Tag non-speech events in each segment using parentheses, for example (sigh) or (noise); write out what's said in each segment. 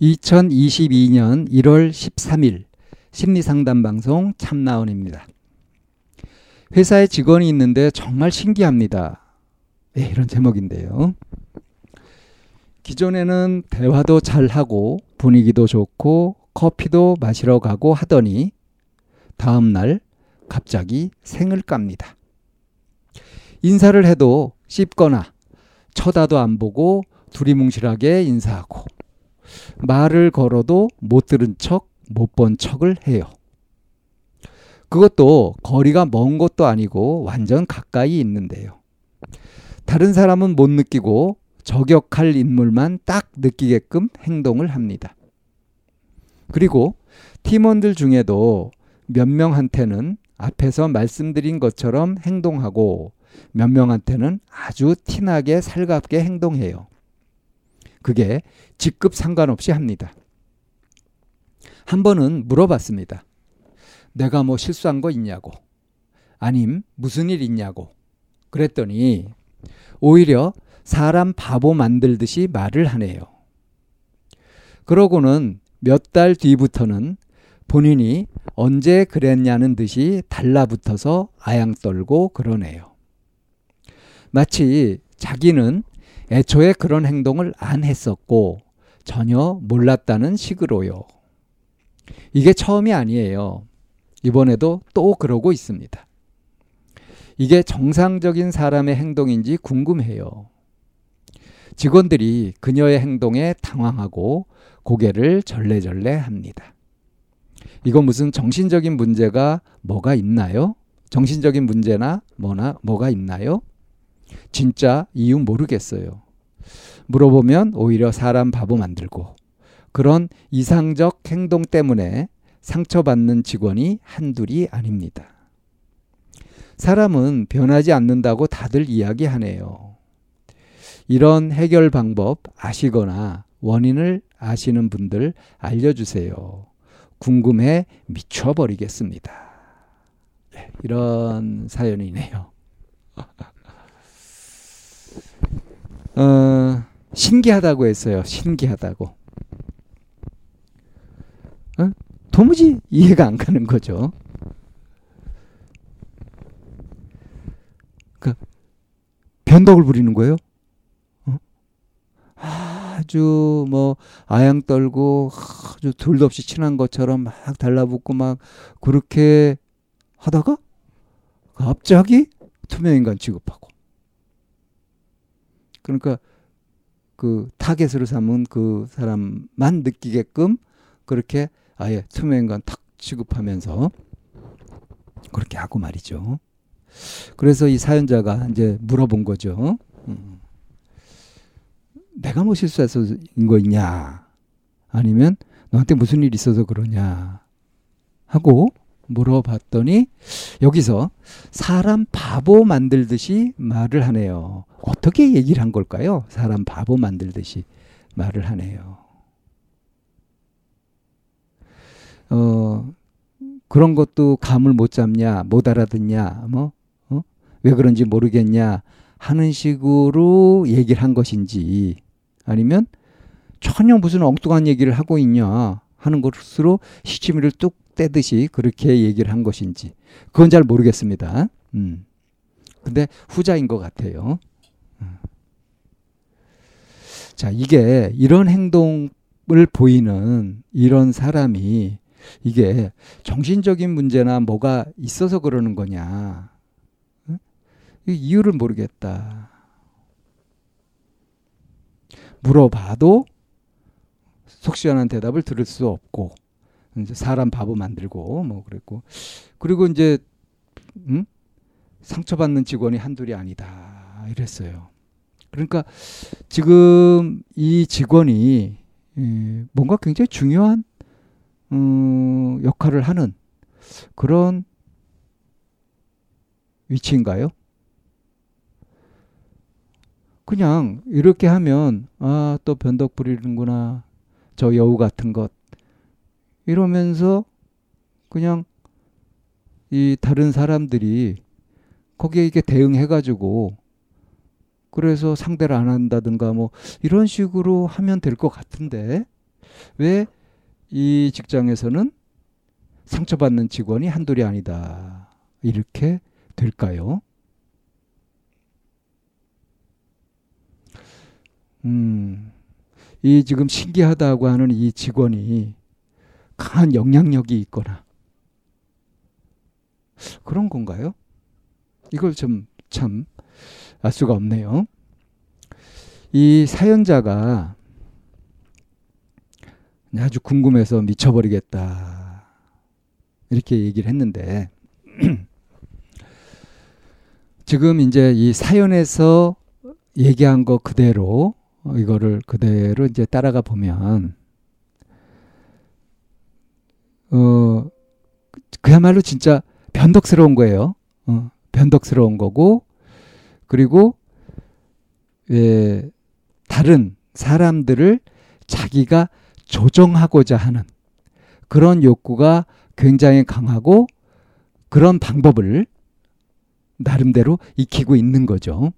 2022년 1월 13일 심리상담 방송 참나원입니다. 회사에 직원이 있는데 정말 신기합니다. 네, 이런 제목인데요. 기존에는 대화도 잘 하고 분위기도 좋고 커피도 마시러 가고 하더니 다음 날 갑자기 생을 깝니다. 인사를 해도 씹거나 쳐다도 안 보고 두리뭉실하게 인사하고 말을 걸어도 못 들은 척, 못 본 척을 해요. 그것도 거리가 먼 것도 아니고 완전 가까이 있는데요. 다른 사람은 못 느끼고 저격할 인물만 딱 느끼게끔 행동을 합니다. 그리고 팀원들 중에도 몇 명한테는 앞에서 말씀드린 것처럼 행동하고 몇 명한테는 아주 티나게 살갑게 행동해요. 그게 직급 상관없이 합니다. 한 번은 물어봤습니다. 내가 뭐 실수한 거 있냐고. 아님 무슨 일 있냐고. 그랬더니 오히려 사람 바보 만들듯이 말을 하네요. 그러고는 몇 달 뒤부터는 본인이 언제 그랬냐는 듯이 달라붙어서 아양 떨고 그러네요. 마치 자기는 애초에 그런 행동을 안 했었고 전혀 몰랐다는 식으로요. 이게 처음이 아니에요. 이번에도 또 그러고 있습니다. 이게 정상적인 사람의 행동인지 궁금해요. 직원들이 그녀의 행동에 당황하고 고개를 절레절레 합니다. 이거 무슨 정신적인 문제가 뭐가 있나요? 정신적인 문제나 뭐나 뭐가 있나요? 진짜 이유 모르겠어요. 물어보면 오히려 사람 바보 만들고 그런 이상적 행동 때문에 상처받는 직원이 한둘이 아닙니다. 사람은 변하지 않는다고 다들 이야기하네요. 이런 해결 방법 아시거나 원인을 아시는 분들 알려주세요. 궁금해 미쳐버리겠습니다. 네, 이런 사연이네요. (laughs) 어, 신기하다고 했어요. 신기하다고. 어? 도무지 이해가 안 가는 거죠. 그 변덕을 부리는 거예요. 어? 아주 뭐 아양 떨고 아주 둘도 없이 친한 것처럼 막 달라붙고 막 그렇게 하다가 갑자기 투명인간 취급하고 그러니까 그 타겟으로 삼은 그 사람만 느끼게끔 그렇게 아예 투명인간 탁 취급하면서 그렇게 하고 말이죠. 그래서 이 사연자가 이제 물어본 거죠. 음. 내가 뭐 실수해서인 거 있냐? 아니면 너한테 무슨 일 있어서 그러냐? 하고 물어봤더니 여기서 사람 바보 만들듯이 말을 하네요. 어떻게 얘기를 한 걸까요? 사람 바보 만들듯이 말을 하네요. 어, 그런 것도 감을 못 잡냐, 못 알아듣냐, 뭐, 어? 왜 그런지 모르겠냐 하는 식으로 얘기를 한 것인지 아니면 전혀 무슨 엉뚱한 얘기를 하고 있냐 하는 것으로 시치미를 뚝 떼듯이 그렇게 얘기를 한 것인지 그건 잘 모르겠습니다. 음. 근데 후자인 것 같아요. 음. 자, 이게 이런 행동을 보이는 이런 사람이 이게 정신적인 문제나 뭐가 있어서 그러는 거냐. 응? 이유를 모르겠다. 물어봐도 속 시원한 대답을 들을 수 없고 이제 사람 바보 만들고 뭐 그랬고 그리고 이제 음? 상처받는 직원이 한둘이 아니다 이랬어요. 그러니까 지금 이 직원이 예, 뭔가 굉장히 중요한 음, 역할을 하는 그런 위치인가요? 그냥 이렇게 하면 아 또 변덕 부리는구나 저 여우 같은 것 이러면서 그냥 이 다른 사람들이 거기에 이게 대응해가지고 그래서 상대를 안 한다든가 뭐 이런 식으로 하면 될 것 같은데 왜 이 직장에서는 상처받는 직원이 한둘이 아니다 이렇게 될까요? 음, 이 지금 신기하다고 하는 이 직원이 강한 영향력이 있거나 그런 건가요? 이걸 좀 참 알 수가 없네요. 이 사연자가 아주 궁금해서 미쳐버리겠다. 이렇게 얘기를 했는데, (clears throat) 지금 이제 이 사연에서 얘기한 거 그대로, 이거를 그대로 이제 따라가 보면, 어, 그야말로 진짜 변덕스러운 거예요. 어, 변덕스러운 거고, 그리고, 예, 다른 사람들을 자기가 조정하고자 하는 그런 욕구가 굉장히 강하고 그런 방법을 나름대로 익히고 있는 거죠.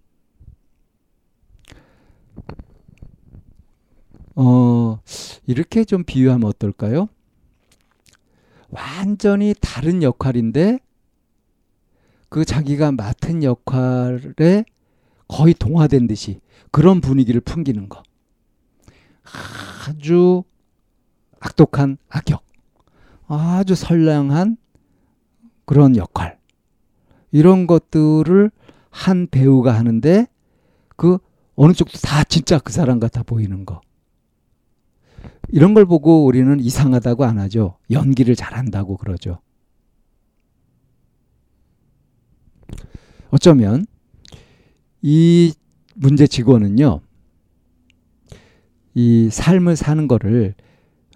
어, 이렇게 좀 비유하면 어떨까요? 완전히 다른 역할인데 그 자기가 맡은 역할에 거의 동화된 듯이 그런 분위기를 풍기는 거. 아주 악독한 악역, 아주 선량한 그런 역할. 이런 것들을 한 배우가 하는데 그 어느 쪽도 다 진짜 그 사람 같아 보이는 거. 이런 걸 보고 우리는 이상하다고 안 하죠. 연기를 잘한다고 그러죠. 어쩌면 이 문제 직원은요, 이 삶을 사는 거를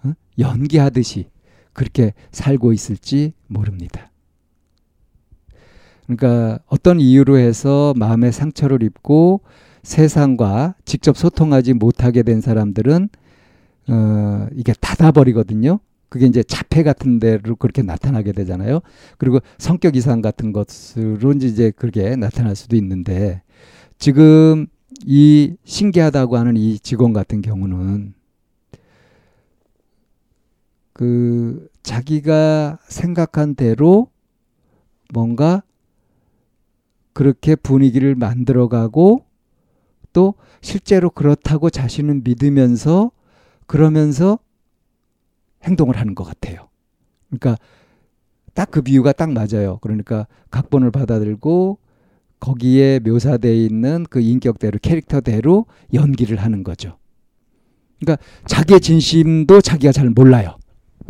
어? 연기하듯이 그렇게 살고 있을지 모릅니다. 그러니까 어떤 이유로 해서 마음의 상처를 입고 세상과 직접 소통하지 못하게 된 사람들은 어 이게 닫아버리거든요. 그게 이제 자폐 같은 데로 그렇게 나타나게 되잖아요. 그리고 성격 이상 같은 것으로 이제 그렇게 나타날 수도 있는데 지금 이 신기하다고 하는 이 직원 같은 경우는 그 자기가 생각한 대로 뭔가 그렇게 분위기를 만들어가고 또 실제로 그렇다고 자신은 믿으면서 그러면서 행동을 하는 것 같아요. 그러니까 딱 그 비유가 딱 맞아요. 그러니까 각본을 받아들고 거기에 묘사되어 있는 그 인격대로 캐릭터대로 연기를 하는 거죠. 그러니까 자기의 진심도 자기가 잘 몰라요.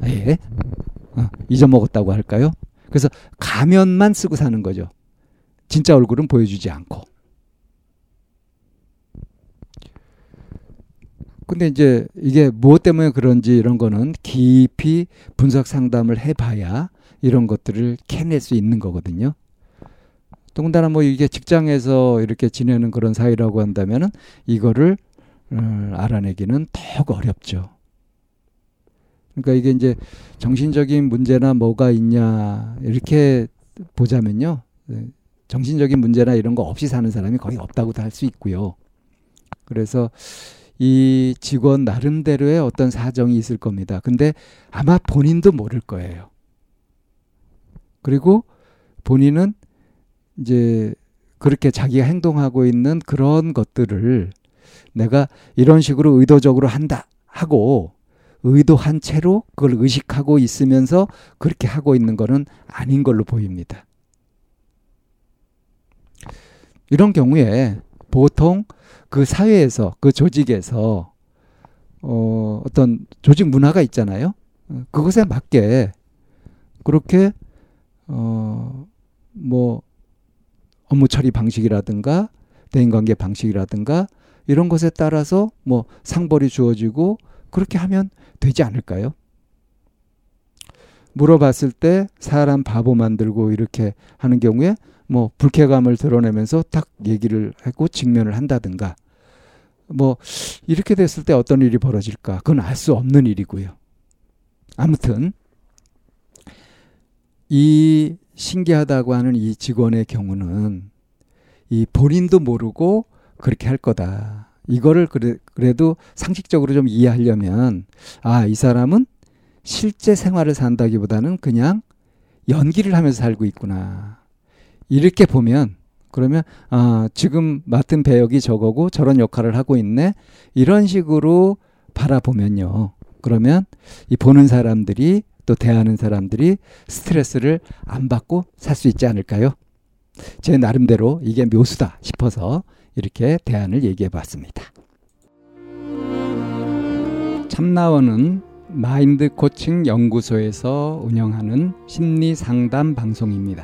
예. 어, 잊어먹었다고 할까요? 그래서 가면만 쓰고 사는 거죠. 진짜 얼굴은 보여주지 않고. 근데 이제 이게 무엇 때문에 그런지 이런 거는 깊이 분석 상담을 해봐야 이런 것들을 캐낼 수 있는 거거든요. 더군다나 뭐 이게 직장에서 이렇게 지내는 그런 사이라고 한다면은 이거를 음, 알아내기는 더욱 어렵죠. 그러니까 이게 이제 정신적인 문제나 뭐가 있냐 이렇게 보자면요. 네, 정신적인 문제나 이런 거 없이 사는 사람이 거의 없다고도 할 수 있고요. 그래서 이 직원 나름대로의 어떤 사정이 있을 겁니다. 근데 아마 본인도 모를 거예요. 그리고 본인은 이제 그렇게 자기가 행동하고 있는 그런 것들을 내가 이런 식으로 의도적으로 한다 하고 의도한 채로 그걸 의식하고 있으면서 그렇게 하고 있는 거는 아닌 걸로 보입니다. 이런 경우에 보통 그 사회에서 그 조직에서 어 어떤 조직 문화가 있잖아요. 그것에 맞게 그렇게 어 뭐 업무 처리 방식이라든가 대인관계 방식이라든가 이런 것에 따라서 뭐 상벌이 주어지고 그렇게 하면 되지 않을까요? 물어봤을 때 사람 바보 만들고 이렇게 하는 경우에 뭐 불쾌감을 드러내면서 딱 얘기를 하고 직면을 한다든가 뭐 이렇게 됐을 때 어떤 일이 벌어질까 그건 알 수 없는 일이고요. 아무튼 이 신기하다고 하는 이 직원의 경우는 이 본인도 모르고 그렇게 할 거다. 이거를 그래, 그래도 상식적으로 좀 이해하려면 아, 이 사람은 실제 생활을 산다기보다는 그냥 연기를 하면서 살고 있구나. 이렇게 보면 그러면 아, 지금 맡은 배역이 저거고 저런 역할을 하고 있네. 이런 식으로 바라보면요. 그러면 이 보는 사람들이 또 대하는 사람들이 스트레스를 안 받고 살 수 있지 않을까요? 제 나름대로 이게 묘수다 싶어서 이렇게 대안을 얘기해 봤습니다. 참나원은 마인드 코칭 연구소에서 운영하는 심리 상담 방송입니다.